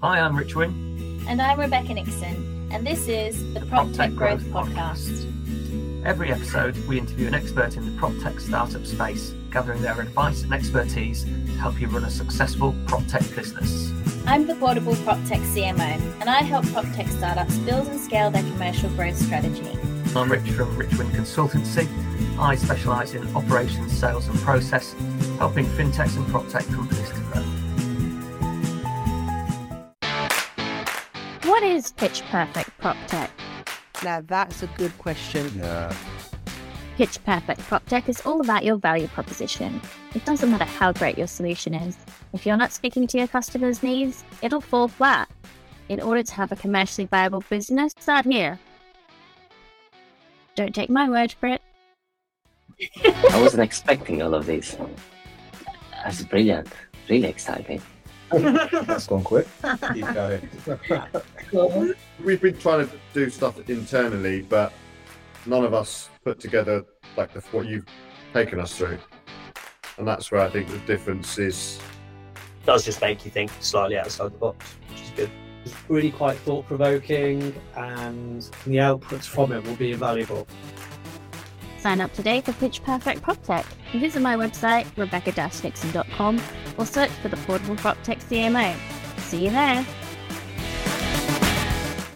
Hi, I'm Rich Wynn. And I'm Rebecca Nixon, and this is the, PropTech Growth, Growth Podcast. Every episode, we interview an expert in the PropTech startup space, gathering their advice and expertise to help you run a successful PropTech business. I'm the Portable PropTech CMO, and I help PropTech startups build and scale their commercial growth strategy. I'm Rich from Rich Wynn Consultancy. I specialise in operations, sales, and process, helping fintechs and PropTech companies to grow. What is Pitch Perfect Prop Tech? Now that's a good question. Yeah. Pitch Perfect Prop Tech is all about your value proposition. It doesn't matter how great your solution is. If you're not speaking to your customers' needs, it'll fall flat. In order to have a commercially viable business, start here. Don't take my word for it. I wasn't expecting all of this. That's brilliant. Really exciting. That's gone quick. Keep going. We've been trying to do stuff internally, but none of us put together like the, what you've taken us through, and that's where I think the difference is. It Does just make you think slightly outside the box, which is good. It's really quite thought provoking, and the outputs from it will be invaluable. Sign up today for Pitch Perfect PropTech. Visit my website, rebecca-nixon.com, or search for the Portable PropTech CMO. See you there.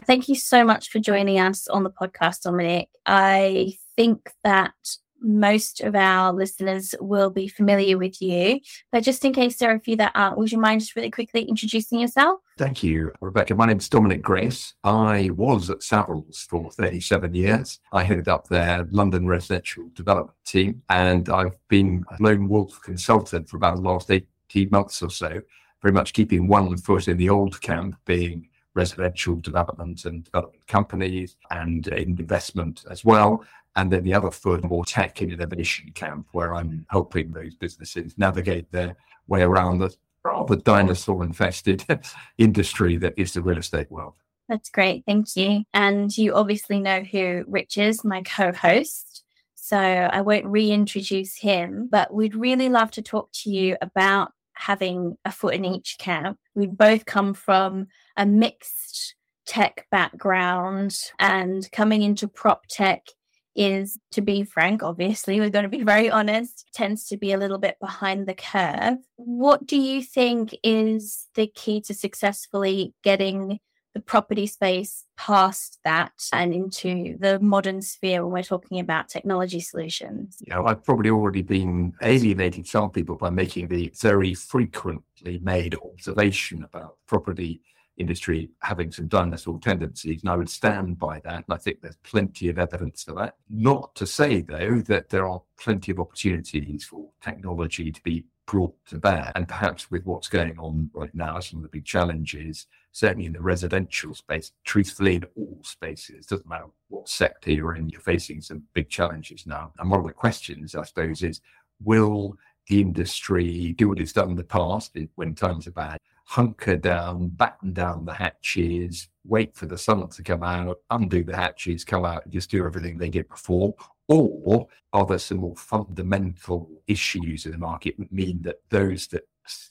Thank you so much for joining us on the podcast, Dominic. I think that most of our listeners will be familiar with you. But just in case there are a few that aren't, would you mind just really quickly introducing yourself? Thank you, Rebecca. My name is Dominic Grace. I was at Savills for 37 years. I headed up their London residential development team, and I've been a lone wolf consultant for about the last 18 months or so, very much keeping one foot in the old camp, being residential development and development companies and in investment as well, and then the other foot, more tech and innovation camp, where I'm helping those businesses navigate their way around the rather dinosaur infested industry that is the real estate world. That's great. Thank you. And you obviously know who Rich is, my co host. So I won't reintroduce him, but we'd really love to talk to you about having a foot in each camp. We both come from a mixed tech background and coming into prop tech is, to be frank, obviously, we're going to be very honest, tends to be a little bit behind the curve. What do you think is the key to successfully getting the property space past that and into the modern sphere when we're talking about technology solutions? You know, I've probably already been alienating some people by making the very frequently made observation about property industry having some dinosaur tendencies, and I would stand by that. And I think there's plenty of evidence for that. Not to say, though, that there are plenty of opportunities for technology to be brought to bear. And perhaps with what's going on right now, some of the big challenges, certainly in the residential space, truthfully in all spaces, doesn't matter what sector you're in, you're facing some big challenges now. And one of the questions, I suppose, is will the industry do what it's done in the past when times are bad hunker down, batten down the hatches, wait for the sun to come out, undo the hatches, come out, and just do everything they did before? Or are there some more fundamental issues in the market that mean that those that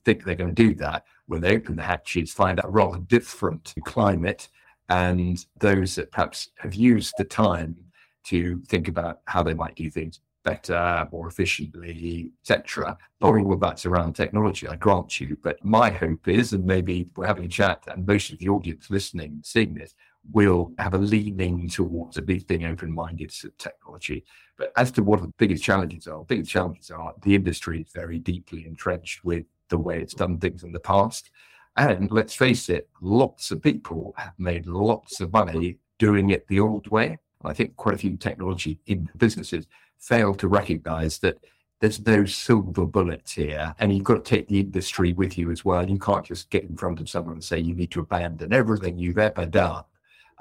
think they're going to do that, when they open the hatches, find a rather different climate, and those that perhaps have used the time to think about how they might do things better, more efficiently, etc. Not all of that's around technology, I grant you, but my hope is, and maybe we're having a chat, and most of the audience listening, seeing this, will have a leaning towards at least being open-minded to technology. But as to what the biggest challenges are, the biggest challenges are the industry is very deeply entrenched with the way it's done things in the past. And let's face it, lots of people have made lots of money doing it the old way. I think quite a few technology in businesses fail to recognize that there's no silver bullets here, and you've got to take the industry with you as well. You can't just get in front of someone and say you need to abandon everything you've ever done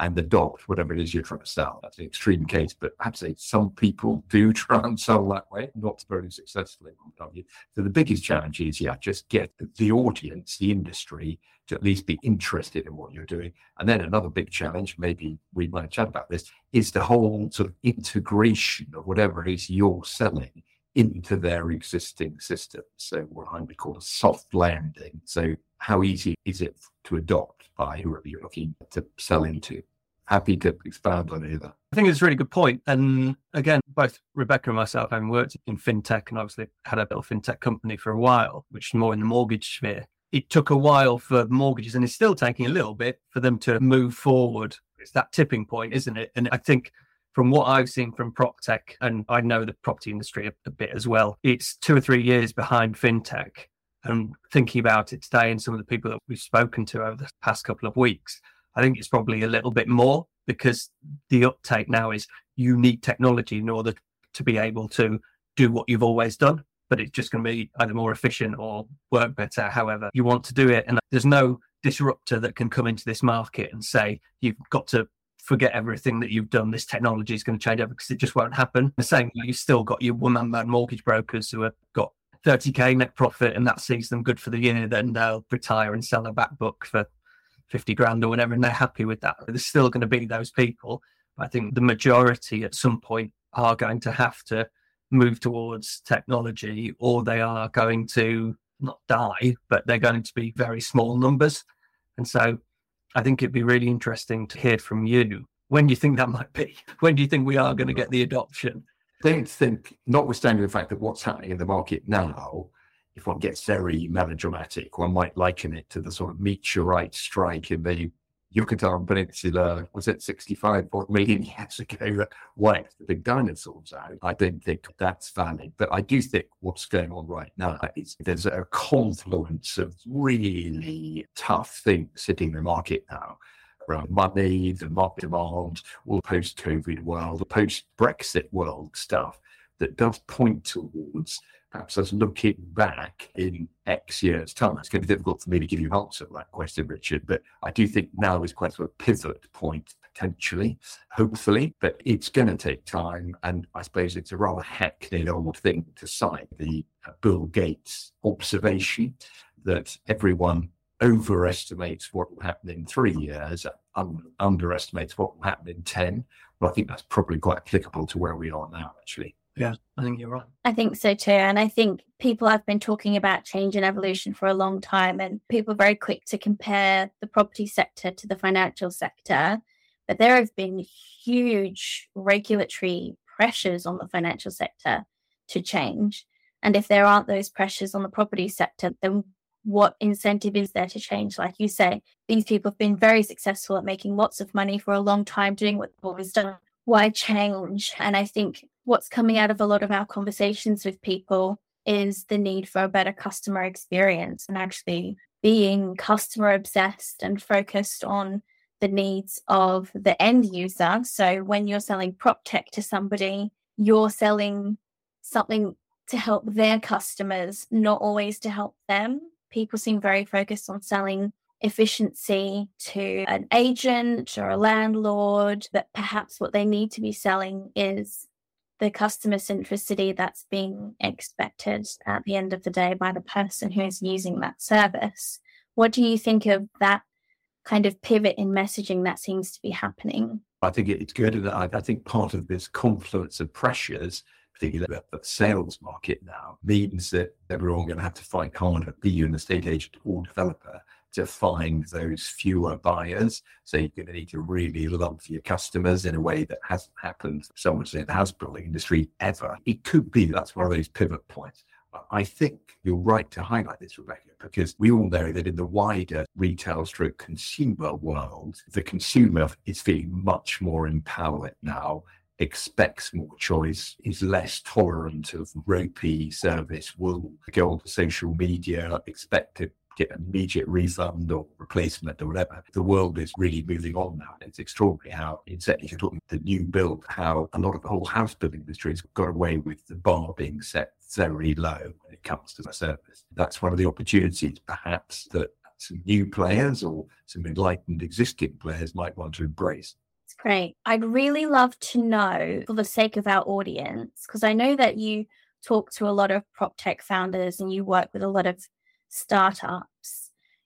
and adopt whatever it is you're trying to sell. That's an extreme case, but say some people do try and sell that way, not very successfully. So the biggest challenge is, yeah, just get the audience, the industry, to at least be interested in what you're doing. And then another big challenge, maybe we might chat about this, is the whole sort of integration of whatever it is you're selling into their existing system. So what I would call a soft landing. So how easy is it to adopt by whoever you're looking to sell into? Happy to expand on either. I think it's a really good point. And again, both Rebecca and myself, having worked in fintech and obviously had a little fintech company for a while, which is more in the mortgage sphere. It took a while for mortgages, and it's still taking a little bit for them to move forward. It's that tipping point, isn't it? And I think from what I've seen from prop tech, and I know the property industry a, a, bit as well, it's two or three years behind fintech. And thinking about it today and some of the people that we've spoken to over the past couple of weeks, I think it's probably a little bit more because the uptake now is you need technology in order to be able to do what you've always done. But it's just going to be either more efficient or work better, however you want to do it. And there's no disruptor that can come into this market and say, you've got to forget everything that you've done. This technology is going to change everything because it just won't happen. The same, you've still got your one man mortgage brokers who have got 30k net profit and that sees them good for the year. Then they'll retire and sell their back book for 50 grand or whatever, and they're happy with that. There's still going to be those people. I think the majority at some point are going to have to move towards technology or they are going to not die, but they're going to be very small numbers. And so I think it'd be really interesting to hear from you. When do you think that might be? When do you think we are going to get the adoption? I don't think, notwithstanding the fact that what's happening in the market now, if one gets very melodramatic, one might liken it to the sort of meteorite strike in the Yucatan Peninsula, was it 65 million years ago that wiped the big dinosaurs out? I don't think that's valid. But I do think what's going on right now is there's a confluence of really tough things hitting the market now around money, the market demand, all the post COVID world, the post Brexit world stuff that does point towards perhaps us looking back in X years' time. It's going to be difficult for me to give you an answer to that question, Richard, but I do think now is quite a pivot point potentially, hopefully, but it's going to take time. And I suppose it's a rather hackneyed old thing to cite the uh, Bill Gates observation that everyone overestimates what will happen in three years, un- underestimates what will happen in 10. But I think that's probably quite applicable to where we are now, actually. Yeah, I think you're right. I think so too. And I think people have been talking about change and evolution for a long time, and people are very quick to compare the property sector to the financial sector. But there have been huge regulatory pressures on the financial sector to change. And if there aren't those pressures on the property sector, then what incentive is there to change? Like you say, these people have been very successful at making lots of money for a long time, doing what they've always done. Why change? And I think what's coming out of a lot of our conversations with people is the need for a better customer experience and actually being customer obsessed and focused on the needs of the end user. So when you're selling prop tech to somebody, you're selling something to help their customers, not always to help them. People seem very focused on selling efficiency to an agent or a landlord, but perhaps what they need to be selling is the customer centricity that's being expected at the end of the day by the person who's using that service. What do you think of that kind of pivot in messaging that seems to be happening? I think it's good. And I, think part of this confluence of pressures, particularly the sales market now, means that everyone going to have to fight harder, be you an estate agent or developer, to find those fewer buyers. So you're going to need to really love your customers in a way that hasn't happened so much in the house building industry ever. It could be that's one of those pivot points. I think you're right to highlight this, Rebecca, because we all know that in the wider retail stroke consumer world, the consumer is feeling much more empowered now expects more choice, is less tolerant of ropey service, will go on social media, expect to an immediate refund or replacement or whatever. The world is really moving on now. It's extraordinary how, in certainly if you're talking the new build, how a lot of the whole house building industry has got away with the bar being set very low when it comes to the service. That's one of the opportunities, perhaps, that some new players or some enlightened existing players might want to embrace. Great. I'd really love to know, for the sake of our audience, because I know that you talk to a lot of prop tech founders and you work with a lot of startups.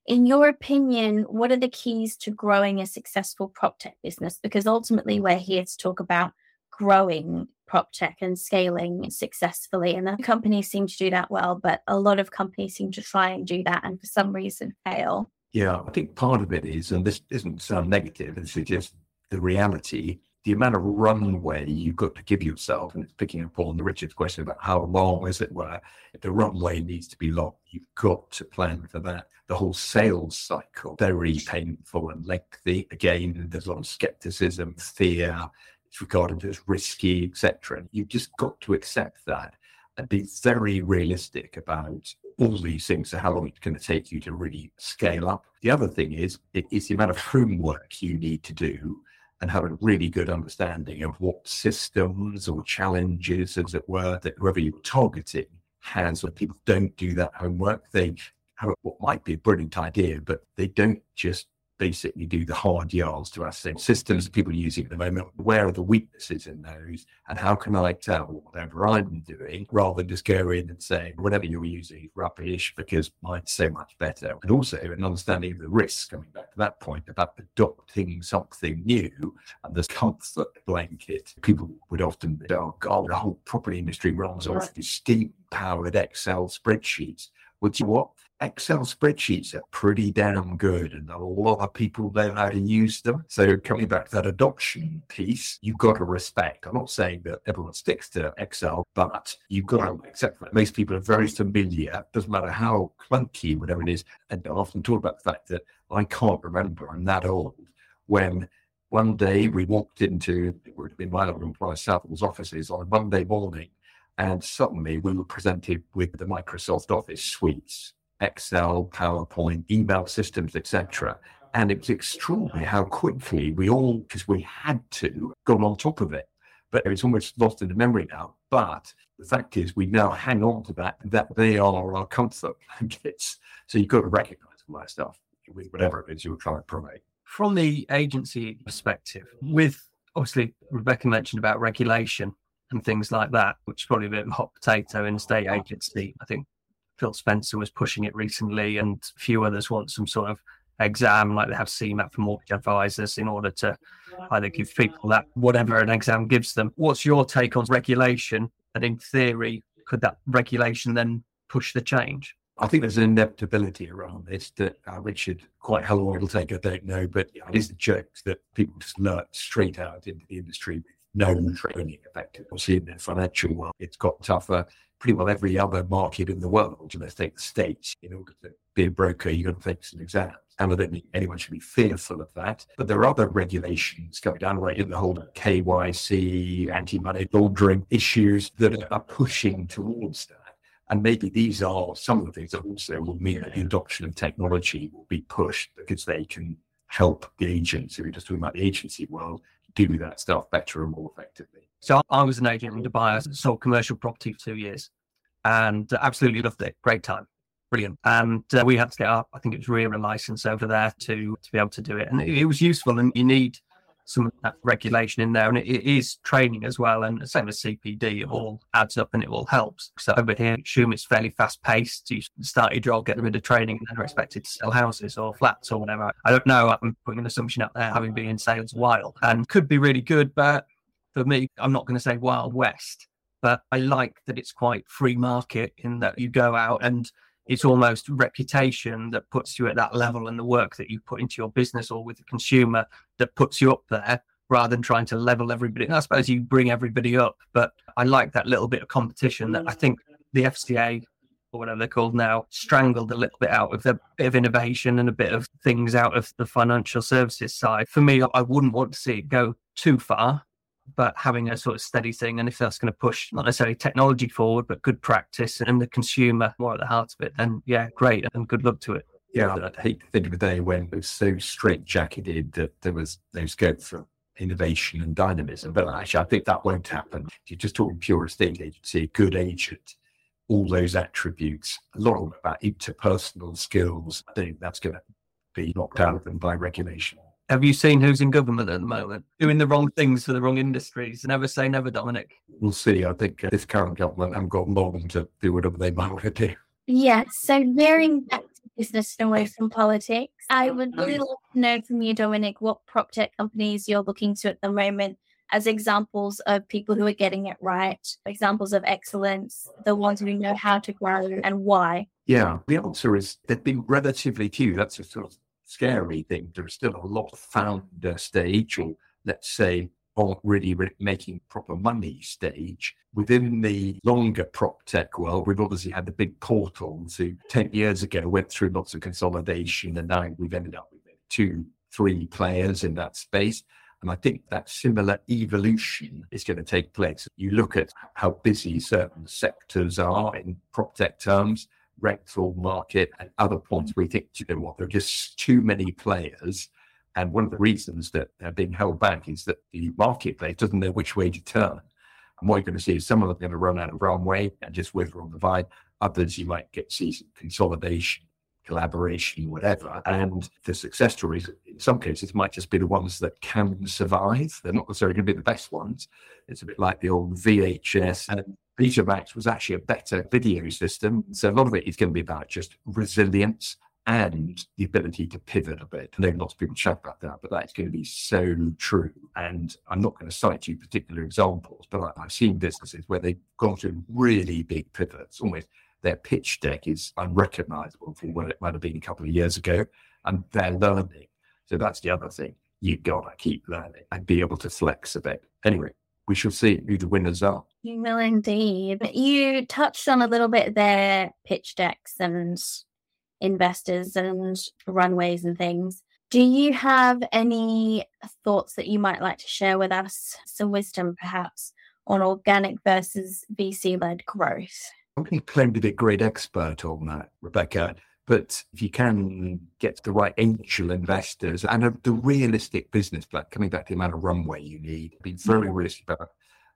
In your opinion, what are the keys to growing a successful prop tech business? Because ultimately, we're here to talk about growing prop tech and scaling successfully. And the companies seem to do that well, but a lot of companies seem to try and do that and for some reason fail. Yeah, I think part of it is, and this doesn't sound negative, this is just the reality, the amount of runway you've got to give yourself, and it's picking up on the Richard's question about how long, as it were, if the runway needs to be long, you've got to plan for that. The whole sales cycle, very painful and lengthy. Again, there's a lot of skepticism, fear, it's regarded as risky, etc. You've just got to accept that and be very realistic about all these things, so how long it's going to take you to really scale up. The other thing is, it is the amount of homework you need to do and have a really good understanding of what systems or challenges, as it were, that whoever you're targeting has. When people don't do that homework, they have what might be a brilliant idea, but they don't just basically do the hard yards to assess mm-hmm. systems that people are using at the moment. Where are the weaknesses in those? And how can I tell whatever I'm doing rather than just go in and say, whatever you're using is rubbish because mine's so much better. And also an understanding of the risks, coming back to that point about adopting something new and this comfort blanket. People would often say, oh God, the whole property industry runs off these steam powered Excel spreadsheets. Well, you know what? Excel spreadsheets are pretty damn good, and a lot of people know how to use them. So, coming back to that adoption piece, you've got to respect. I'm not saying that everyone sticks to Excel, but you've got to accept that most people are very familiar. Doesn't matter how clunky, whatever it is. And I often talk about the fact that I can't remember, I'm that old, when one day we walked into, it would have been my other employer, Savills' offices on a Monday morning, and suddenly we were presented with the Microsoft Office suites Excel, PowerPoint, email systems, etc. And it was extraordinary how quickly we all, because we had to, got on top of it. But it's almost lost in the memory now. But the fact is, we now hang on to that, that they are our comfort blankets. So you've got to recognize all that stuff with whatever it is you're trying to promote. From the agency perspective, with obviously Rebecca mentioned about regulation and things like that, which is probably a bit of hot potato in state agency. I think Phil Spencer was pushing it recently, and a few others want some sort of exam, like they have CeMAP for mortgage advisors, in order to either give people that whatever an exam gives them. What's your take on regulation? And in theory, could that regulation then push the change? I think there's an inevitability around this that uh, Richard, quite how long it'll take, I don't know, but it is the joke that people just learn straight out into the industry with no training effectively. Obviously, in the financial world, it's got tougher pretty well every other market in the world. You know, take the States, in order to be a broker, you've got to take some exams. And I don't think anyone should be fearful of that. But there are other regulations going down right in the whole KYC, anti money laundering issues that are pushing towards that. And maybe these are some of the things that also will mean that the adoption of technology will be pushed because they can help the agents, if you're just talking about the agency world, do that stuff better and more effectively. So I was an agent in Dubai. Sold commercial property for two years and absolutely loved it. Great time. Brilliant. And uh, we had to get up, I think it was RERA license over there to, to be able to do it. And it, it was useful and you need some of that regulation in there. And it, it is training as well. And same as CPD, it all adds up and it all helps. So over here, assume it's fairly fast paced. You start your job, get rid of training, and then are expected to sell houses or flats or whatever. I don't know. I'm putting an assumption out there, having been in sales a while, and could be really good, but for me, I'm not going to say Wild West, but I like that it's quite free market in that you go out and it's almost reputation that puts you at that level and the work that you put into your business or with the consumer that puts you up there rather than trying to level everybody. And I suppose you bring everybody up, but I like that little bit of competition that I mm. think the FCA or whatever they're called now strangled a little bit out of a bit of innovation and a bit of things out of the financial services side. For me, I wouldn't want to see it go too far but having a sort of steady thing. And if that's going to push not necessarily technology forward, but good practice and the consumer more at the heart of it, then yeah, great and good luck to it. Yeah, I'd hate to think of a day when it was so straight jacketed that there was no scope for innovation and dynamism. But actually, I think that won't happen. You're just talking pure estate agency, a good agent, all those attributes, a lot of about interpersonal skills, I think that's going to be knocked out of them by regulation. Have you seen who's in government at the moment? Doing the wrong things for the wrong industries. Never say never, Dominic. We'll see. I think uh, this current government haven't got long to do whatever they might want to do. Yeah. So veering back to business and away from politics, I would really love to know from you, Dominic, what prop tech companies you're looking to at the moment as examples of people who are getting it right, examples of excellence, the ones who know how to grow and why? Yeah, the answer is there've been relatively few. That's a sort of scary thing. There's still a lot of founder stage, or let's say, aren't really, making proper money stage. Within the longer prop tech world, we've obviously had the big portals who 10 years ago went through lots of consolidation, and now we've ended up with two, three players in that space. And I think that similar evolution is going to take place. You look at how busy certain sectors are in prop tech terms, rental market, and other points we think, you know what, there are just too many players. And one of the reasons that they're being held back is that the marketplace doesn't know which way to turn. And what you're going to see is some of them are going to run out of runway and just wither on the vine. Others you might get see consolidation collaboration, whatever. And the success stories, in some cases, might just be the ones that can survive. They're not necessarily going to be the best ones. It's a bit like the old VHS and Betamax was actually a better video system. So a lot of it is going to be about just resilience and the ability to pivot a bit. I know lots of people chat about that, but that's going to be so true. And I'm not going to cite you particular examples, but I've seen businesses where they've gone to really big pivots, almost their pitch deck is unrecognizable from what it might have been a couple of years ago, and they're learning. So that's the other thing. You've got to keep learning and be able to flex a bit. Anyway, we shall see who the winners are. You will indeed. You touched on a little bit there pitch decks and investors and runways and things. Do you have any thoughts that you might like to share with us? Some wisdom, perhaps, on organic versus VC led growth? I'm going to claim to be a great expert on that, Rebecca. But if you can get the right angel investors and a, the realistic business plan, coming back to the amount of runway you need, be very realistic about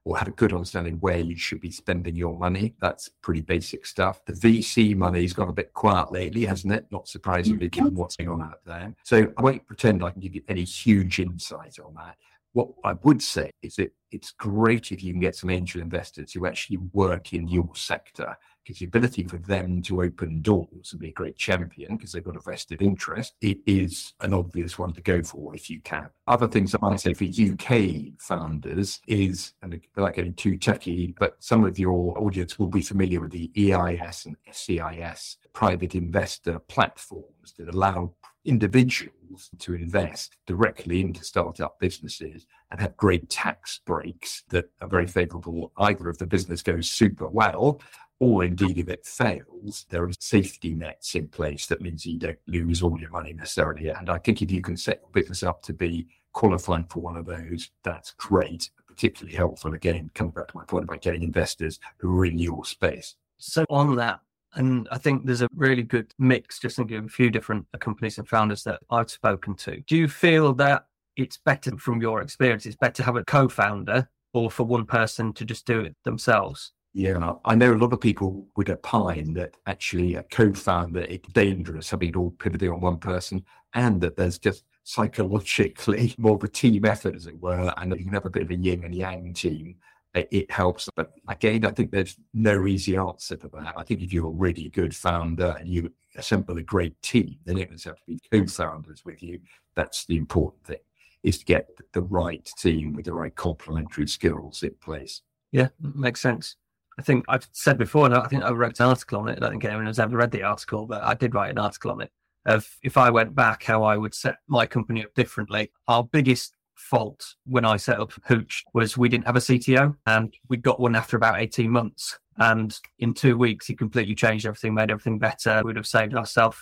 or have a good understanding where you should be spending your money. That's pretty basic stuff. The VC money's gone a bit quiet lately, hasn't it? Not surprisingly, mm, given what's going on out there. So I won't pretend I can give you any huge insight on that. What I would say is that it's great if you can get some angel investors who actually work in your sector because the ability for them to open doors and be a great champion because they've got a vested interest, it is an obvious one to go for if you can. Other things I might say for UK founders is, and like getting too techy, but some of your audience will be familiar with the EIS and SEIS private investor platforms that allow individuals to invest directly into startup businesses and have great tax breaks that are very favorable either if the business goes super well or indeed if it fails, there are safety nets in place that means you don't lose all your money necessarily. And I think if you can set your business up to be qualifying for one of those, that's great, particularly helpful. Again, coming back to my point about getting investors who are in your space. So on that, and I think there's a really good mix, just thinking of a few different uh, companies and founders that I've spoken to. Do you feel that it's better from your experience, it's better to have a co founder or for one person to just do it themselves? Yeah, I know a lot of people would opine that actually a co founder, it's dangerous having it all pivoting on one person and that there's just psychologically more of a team effort, as it were, and you can have a bit of a yin and yang team it helps. But again, I think there's no easy answer to that. I think if you're a really good founder and you assemble a great team, then it doesn't have to be co-founders with you. That's the important thing, is to get the right team with the right complementary skills in place. Yeah, makes sense. I think I've said before, and I think I wrote an article on it. I don't think anyone has ever read the article, but I did write an article on it of if I went back, how I would set my company up differently. Our biggest fault when I set up Hooch was we didn't have a CTO and we got one after about 18 months. And in two weeks, he completely changed everything, made everything better. We'd have saved ourselves,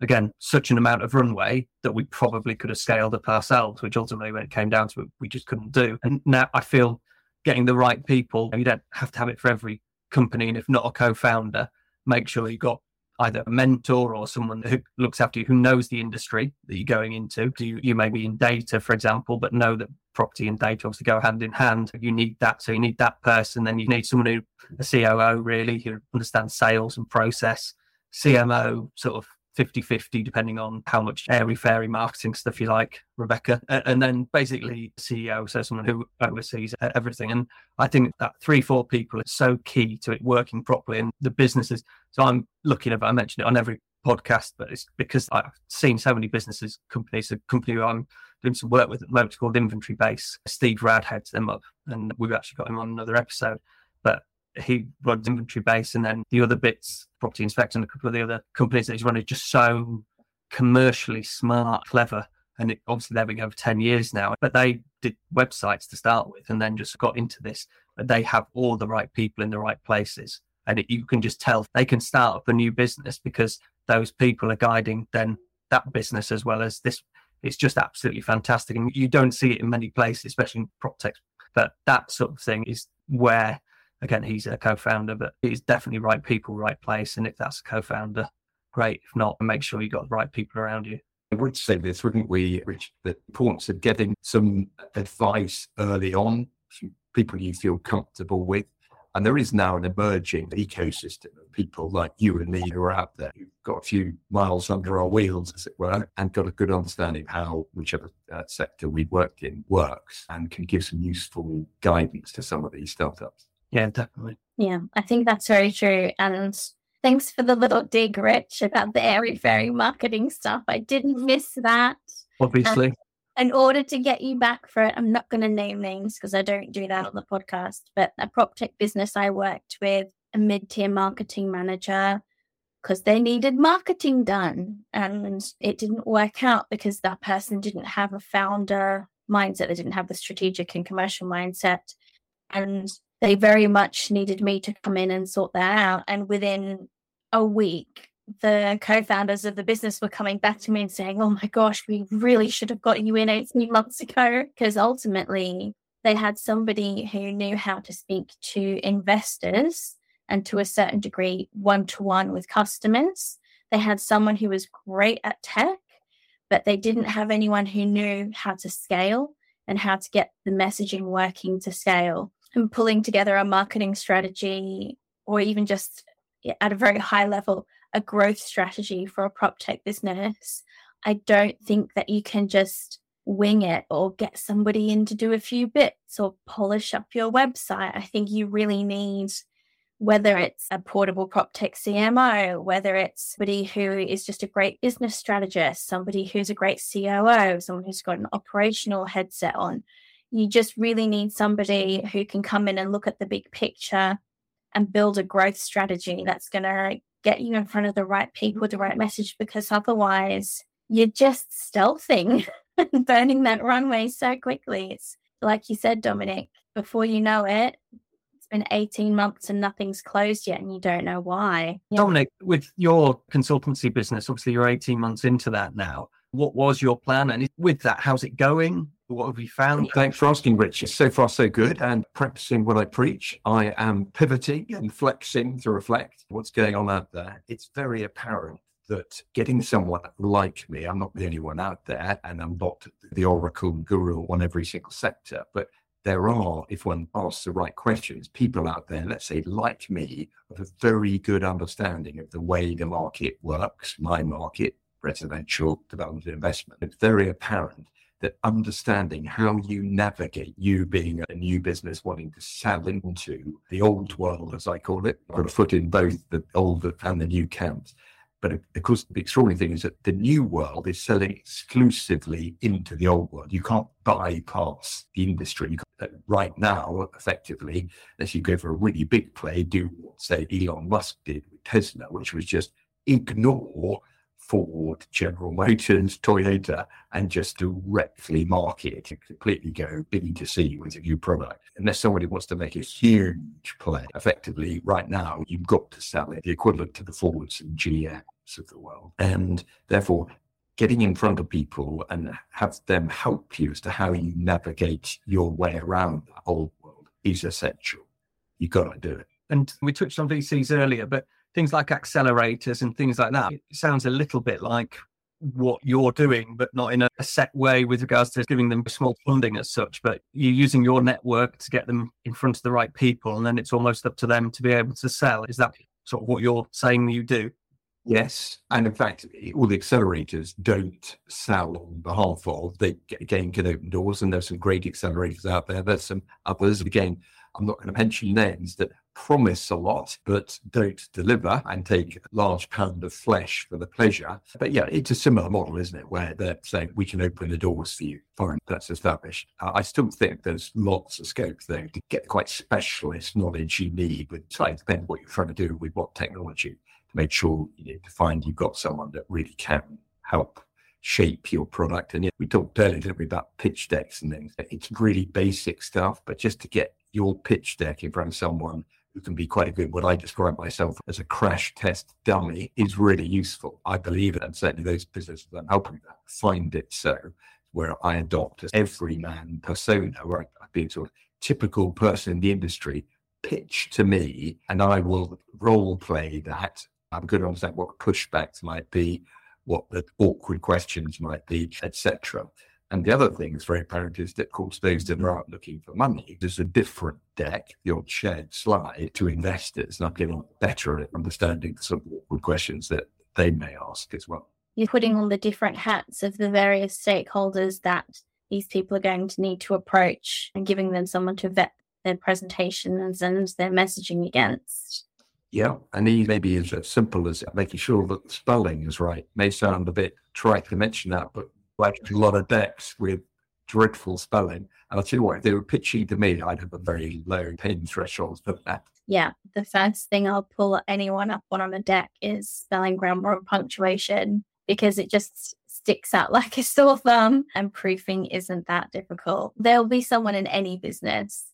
again, such an amount of runway that we probably could have scaled up ourselves, which ultimately, when it came down to it, we just couldn't do. And now I feel getting the right people, you don't have to have it for every company. And if not a co founder, make sure you got either a mentor or someone who looks after you who knows the industry that you're going into. You, you may be in data, for example, but know that property and data obviously go hand in hand. You need that. So you need that person. Then you need someone who, a COO really, who understands sales and process, CMO, sort of 50 50, depending on how much airy fairy marketing stuff you like, Rebecca. And then basically CEO, so someone who oversees everything. And I think that three, four people is so key to it working properly and the businesses. So I'm looking at, I mentioned it on every podcast, but it's because I've seen so many businesses, companies, a company I'm doing some work with at the moment called Inventory Base. Steve Rad heads them up, and we've actually got him on another episode. But he runs Inventory Base, and then the other bits, Property Inspect, and a couple of the other companies that he's run running, just so commercially smart, clever. And it, obviously, they've been going for 10 years now, but they did websites to start with and then just got into this. But they have all the right people in the right places. And it, you can just tell they can start up a new business because those people are guiding then that business as well as this. It's just absolutely fantastic. And you don't see it in many places, especially in prop tech. But that sort of thing is where, again, he's a co founder, but he's definitely right people, right place. And if that's a co founder, great. If not, make sure you've got the right people around you. I would say this, wouldn't we, Rich? The importance of getting some advice early on, people you feel comfortable with. And there is now an emerging ecosystem of people like you and me who are out there who've got a few miles under our wheels, as it were, and got a good understanding of how whichever uh, sector we worked in works and can give some useful guidance to some of these startups. Yeah, definitely. Yeah, I think that's very true. And Thanks for the little dig, Rich, about the airy fairy marketing stuff. I didn't miss that. Obviously. And in order to get you back for it, I'm not going to name names because I don't do that on the podcast. But a prop tech business I worked with, a mid tier marketing manager, because they needed marketing done. And it didn't work out because that person didn't have a founder mindset, they didn't have the strategic and commercial mindset. And they very much needed me to come in and sort that out. And within a week, the co-founders of the business were coming back to me and saying, "Oh my gosh, we really should have got you in 18 months ago." Because ultimately, they had somebody who knew how to speak to investors and to a certain degree one to one with customers. They had someone who was great at tech, but they didn't have anyone who knew how to scale and how to get the messaging working to scale and pulling together a marketing strategy or even just at a very high level a growth strategy for a prop tech business i don't think that you can just wing it or get somebody in to do a few bits or polish up your website. I think you really need whether it's a portable prop tech cmo whether it's somebody who is just a great business strategist somebody who's a great coo someone who's got an operational headset on you just really need somebody who can come in and look at the big picture and build a growth strategy that's going to get you in front of the right people the right message because otherwise you're just stealthing and burning that runway so quickly. It's like you said, Dominic, before you know it, it's been 18 months and nothing's closed yet and you don't know why. Yeah. Dominic, with your consultancy business, obviously you're 18 months into that now. What was your plan? And with that, how's it going? What have you found? Thanks for asking, Rich. So far, so good. And practicing what I preach, I am pivoting and flexing to reflect what's going on out there. It's very apparent that getting someone like me, I'm not the only one out there, and I'm not the oracle guru on every single sector, but there are, if one asks the right questions, people out there, let's say like me, with a very good understanding of the way the market works, my market, residential development investment. It's very apparent that understanding how you navigate you being a new business wanting to sell into the old world, as I call it, put a foot in both the old and the new camps. But of course, the extraordinary thing is that the new world is selling exclusively into the old world. You can't bypass the industry. Right now, effectively, unless you go for a really big play, do what, say, Elon Musk did with Tesla, which was just ignore Ford, General Motors, Toyota, and just directly market completely go B to C with a new product. Unless somebody wants to make a huge play, effectively, right now, you've got to sell it, the equivalent to the Fords and GMs of the world. And therefore, getting in front of people and have them help you as to how you navigate your way around the whole world is essential. You've got to do it. And we touched on VCs earlier, but things like accelerators and things like that. It sounds a little bit like what you're doing, but not in a, set way with regards to giving them small funding as such. But you're using your network to get them in front of the right people, and then it's almost up to them to be able to sell. Is that sort of what you're saying you do? Yes, and in fact, all the accelerators don't sell on behalf of. They again can open doors, and there's some great accelerators out there. There's some others again. I'm not going to mention names that promise a lot, but don't deliver and take a large pound of flesh for the pleasure. But yeah, it's a similar model, isn't it? Where they're saying we can open the doors for you. Fine, that's established. Uh, I still think there's lots of scope though to get quite specialist knowledge you need with it depends what you're trying to do with what technology to make sure you need to find you've got someone that really can help shape your product. And yeah, we talked earlier, didn't we, about pitch decks and things. It's really basic stuff, but just to get your pitch deck in front of someone who can be quite good, what I describe myself as a crash test dummy, is really useful. I believe it, and certainly those businesses I'm helping find it so, where I adopt as everyman persona, where I've been sort of typical person in the industry, pitch to me, and I will role play that. I'm good to understand what pushbacks might be, what the awkward questions might be, etc. And the other thing that's very apparent is that, of course, those that are out looking for money, there's a different deck, the old shared slide to investors. And I'm getting better at understanding some awkward questions that they may ask as well. You're putting on the different hats of the various stakeholders that these people are going to need to approach and giving them someone to vet their presentations and their messaging against. Yeah, and he maybe is as simple as making sure that the spelling is right. May sound a bit trite to mention that, but a lot of decks with dreadful spelling. And I'll tell you what, if they were pitching to me, I'd have a very low pain threshold for that. Yeah, the first thing I'll pull anyone up on on a deck is spelling, grammar, and punctuation because it just sticks out like a sore thumb and proofing isn't that difficult. There'll be someone in any business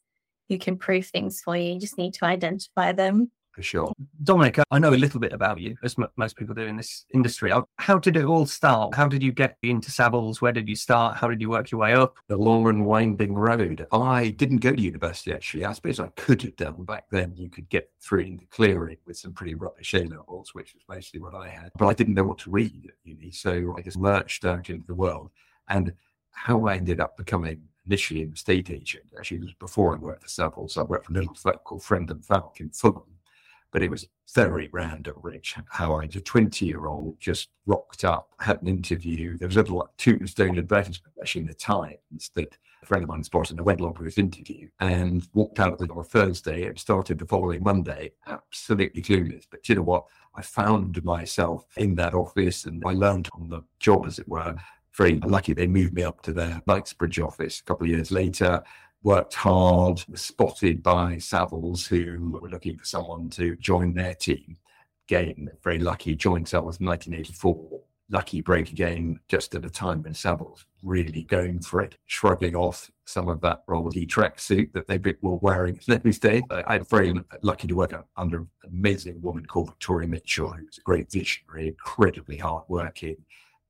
who can proof things for you. You just need to identify them for sure. Dominic, I know a little bit about you, as m- most people do in this industry. How did it all start? How did you get into Savills? Where did you start? How did you work your way up? The long and winding road. I didn't go to university, actually. I suppose I could have done. Back then, you could get through into clearing with some pretty rubbish A levels, which was basically what I had. But I didn't know what to read at uni, so I just lurched out into the world. And how I ended up becoming initially an estate agent. Actually, was before I worked for Savills. I worked for a little firm called Friend and Falcke in Fulham but it was very random, Rich, how I, a 20 year old, just rocked up, had an interview. There was a little like, tombstone advertisement, actually, in the Times that a friend of mine spotted, and I went along for this interview and walked out door Thursday and started the following Monday, absolutely clueless. But you know what? I found myself in that office and I learned on the job, as it were. Very lucky they moved me up to their Knightsbridge office a couple of years later worked hard, was spotted by Savills, who were looking for someone to join their team. Again, very lucky, joined Savills in 1984. Lucky break again, just at a time when Savills really going for it, shrugging off some of that Rolly tracksuit that they were wearing these days. I am very lucky to work under an amazing woman called Victoria Mitchell, who was a great visionary, incredibly hardworking,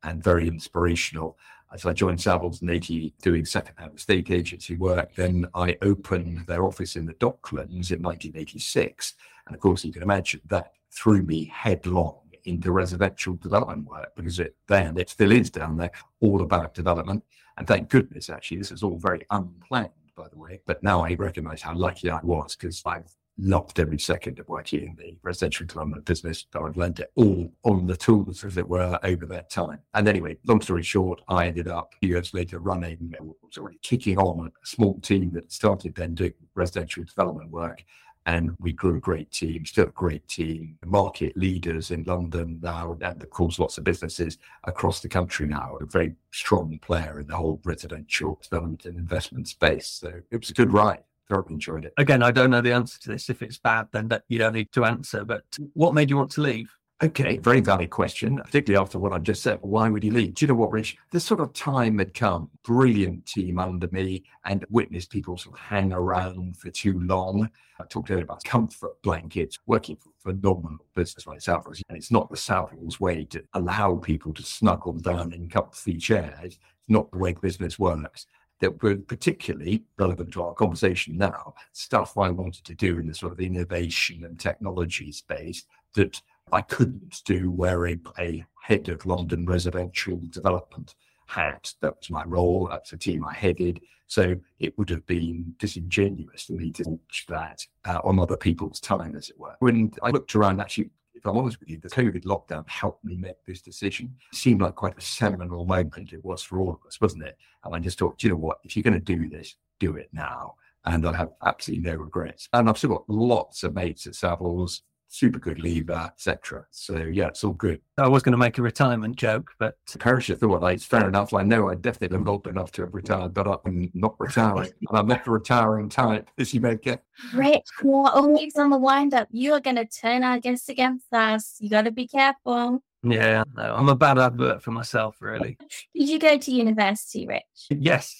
and very inspirational. As I joined Savills in 80 doing second-hand estate agency work, then I opened their office in the Docklands in 1986. And of course, you can imagine that threw me headlong into residential development work because it then it still is down there, all about development. And thank goodness, actually, this is all very unplanned, by the way. But now I recognize how lucky I was because I've loved every second of working in the residential development business. I've learned it all on the tools, as it were, over that time. And anyway, long story short, I ended up years later running, sort of kicking on a small team that started then doing residential development work. And we grew a great team, still a great team, market leaders in London now, and of course, lots of businesses across the country now, a very strong player in the whole residential development and investment space. So it was a good ride thoroughly enjoyed it. Again, I don't know the answer to this. If it's bad, then that you don't need to answer. But what made you want to leave? Okay, very valid question, particularly after what I just said. Why would he leave? Do you know what, Rich? This sort of time had come, brilliant team under me, and witnessed people sort of hang around for too long. I talked earlier about comfort blankets, working for a phenomenal business like Savills. And it's not the Savills way to allow people to snuggle down in comfy chairs. It's not the way business works that were particularly relevant to our conversation now, stuff I wanted to do in the sort of innovation and technology space that I couldn't do wearing a head of London residential development hat. That was my role. That's the team I headed. So it would have been disingenuous for me to launch that uh, on other people's time, as it were. When I looked around, actually, if I'm honest with you, the COVID lockdown helped me make this decision. It seemed like quite a seminal moment it was for all of us, wasn't it? And I just thought, you know what, if you're going to do this, do it now. and I have absolutely no regrets. And I've still got lots of mates at Savills, super good leaver, etc. So yeah, it's all good. I was going to make a retirement joke, but Perish thought like, it's fair enough. I know I definitely am old enough to have retired, but I'm not retiring. and I'm not a retiring type, as you may get. Rich, you're always on the wind up. You are going to turn our guests against us. You got to be careful. yeah, no, I'm a bad advert for myself, really. Did you go to university, Rich? Yes.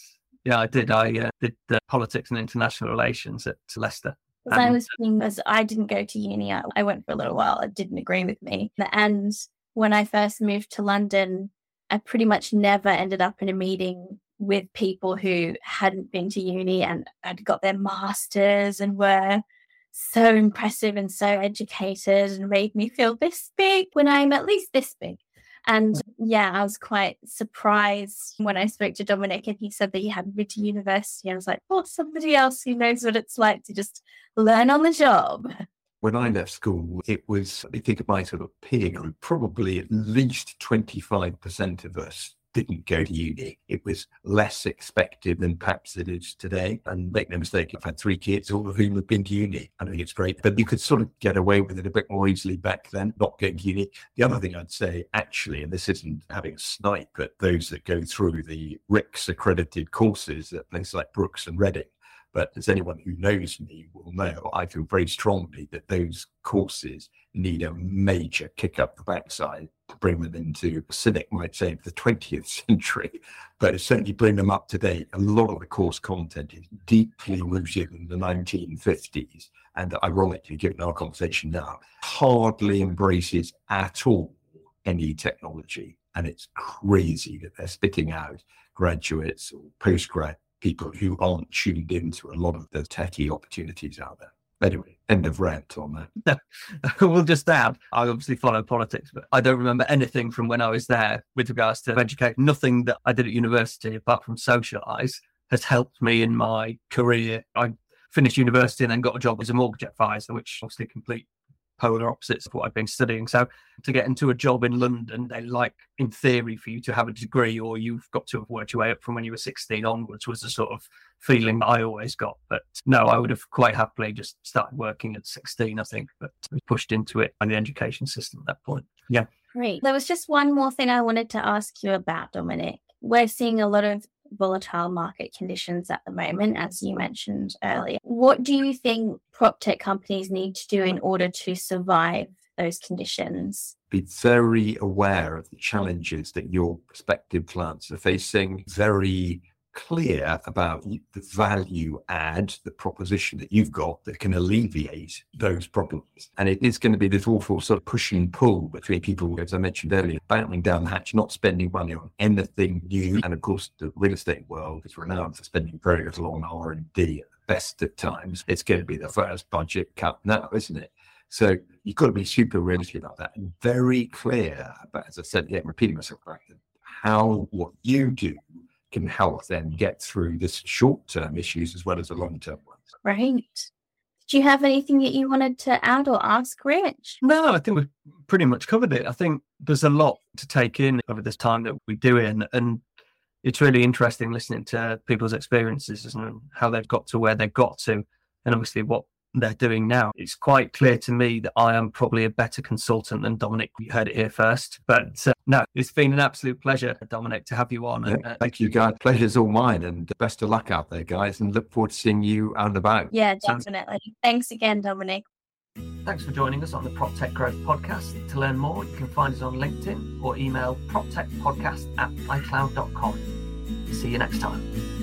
Yeah, I did. I uh, did uh, politics and international relations at Leicester. Because I Um, was being, as I didn't go to uni. I, I went for a little while. It didn't agree with me. And when I first moved to London, I pretty much never ended up in a meeting with people who hadn't been to uni and had got their masters and were so impressive and so educated and made me feel this big when I'm at least this big. And yeah, I was quite surprised when I spoke to Dominic and he said that he hadn't been to university. I was like, oh, somebody else who knows what it's like to just learn on the job. When I left school, it was, I think of my sort of peer group, probably at least 25% of us didn't go to uni. It was less expected than perhaps it is today. And make no mistake, I've had three kids, all of whom have been to uni. I think it's great, but you could sort of get away with it a bit more easily back then, not going to uni. The other thing I'd say, actually, and this isn't having a snipe at those that go through the RICS accredited courses at places like Brookes and Reading, but as anyone who knows me will know, I feel very strongly that those courses need a major kick up the backside to bring them into, cynic might say, the 20th century, but certainly bring them up to date. A lot of the course content is deeply rooted in the 1950s. And ironically, given our conversation now, hardly embraces at all any technology. And it's crazy that they're spitting out graduates or postgrad people who aren't tuned into a lot of the techie opportunities out there. Anyway, end of rant on that. we'll just add, I obviously follow politics, but I don't remember anything from when I was there with regards to education. Nothing that I did at university, apart from socialise, has helped me in my career. I finished university and then got a job as a mortgage advisor, which obviously complete polar opposites of what I've been studying. So to get into a job in London, they like, in theory, for you to have a degree or you've got to have worked your way up from when you were 16 onwards was the sort of feeling that I always got. But no, I would have quite happily just started working at 16, I think, but pushed into it by the education system at that point. Yeah. Great. There was just one more thing I wanted to ask you about, Dominic. We're seeing a lot of volatile market conditions at the moment, as you mentioned earlier. What do you think prop tech companies need to do in order to survive those conditions? Be very aware of the challenges that your prospective clients are facing, very clear about the value add, the proposition that you've got that can alleviate those problems. And it is going to be this awful sort of push and pull between people, as I mentioned earlier, battling down the hatch, not spending money on anything new. And of course, the real estate world is renowned for spending very little on R&D at the best of times. It's going to be the first budget cut now, isn't it? So you've got to be super realistic about that and very clear But as I said, yeah, repeating myself how what you do can help them get through this short term issues as well as the long term ones. Right. Do you have anything that you wanted to add or ask Rich? No, I think we've pretty much covered it. I think there's a lot to take in over this time that we do in, and it's really interesting listening to people's experiences and how they've got to where they've got to, and obviously what they're doing now. It's quite clear to me that I am probably a better consultant than Dominic. You heard it here first, but uh, no, it's been an absolute pleasure, Dominic, to have you on. And, Yeah, uh, thank you, guys. Pleasure's all mine, and best of luck out there, guys. And look forward to seeing you out and about. Yeah, Sounds- definitely. Thanks again, Dominic. Thanks for joining us on the PropTech Growth Podcast. To learn more, you can find us on LinkedIn or email proptechpodcast at icloud.com. See you next time.